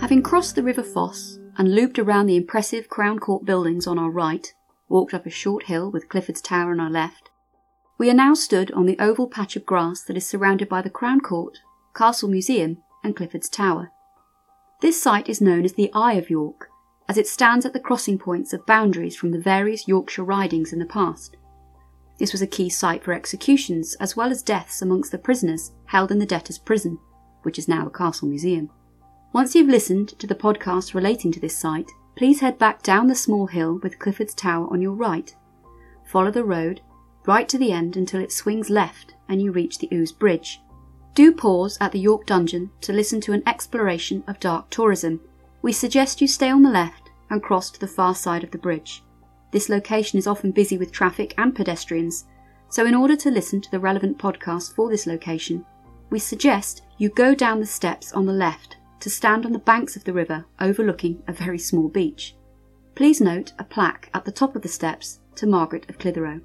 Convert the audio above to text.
Having crossed the River Foss and looped around the impressive Crown Court buildings on our right, walked up a short hill with Clifford's Tower on our left, we are now stood on the oval patch of grass that is surrounded by the Crown Court, Castle Museum, and Clifford's Tower. This site is known as the Eye of York, as it stands at the crossing points of boundaries from the various Yorkshire ridings in the past. This was a key site for executions as well as deaths amongst the prisoners held in the debtors' prison, which is now the Castle Museum. Once you've listened to the podcast relating to this site, please head back down the small hill with Clifford's Tower on your right. Follow the road right to the end until it swings left and you reach the Ouse Bridge. Do pause at the York Dungeon to listen to an exploration of dark tourism. We suggest you stay on the left and cross to the far side of the bridge. This location is often busy with traffic and pedestrians, so in order to listen to the relevant podcast for this location, we suggest you go down the steps on the left to stand on the banks of the river overlooking a very small beach. Please note a plaque at the top of the steps to Margaret of Clitherow.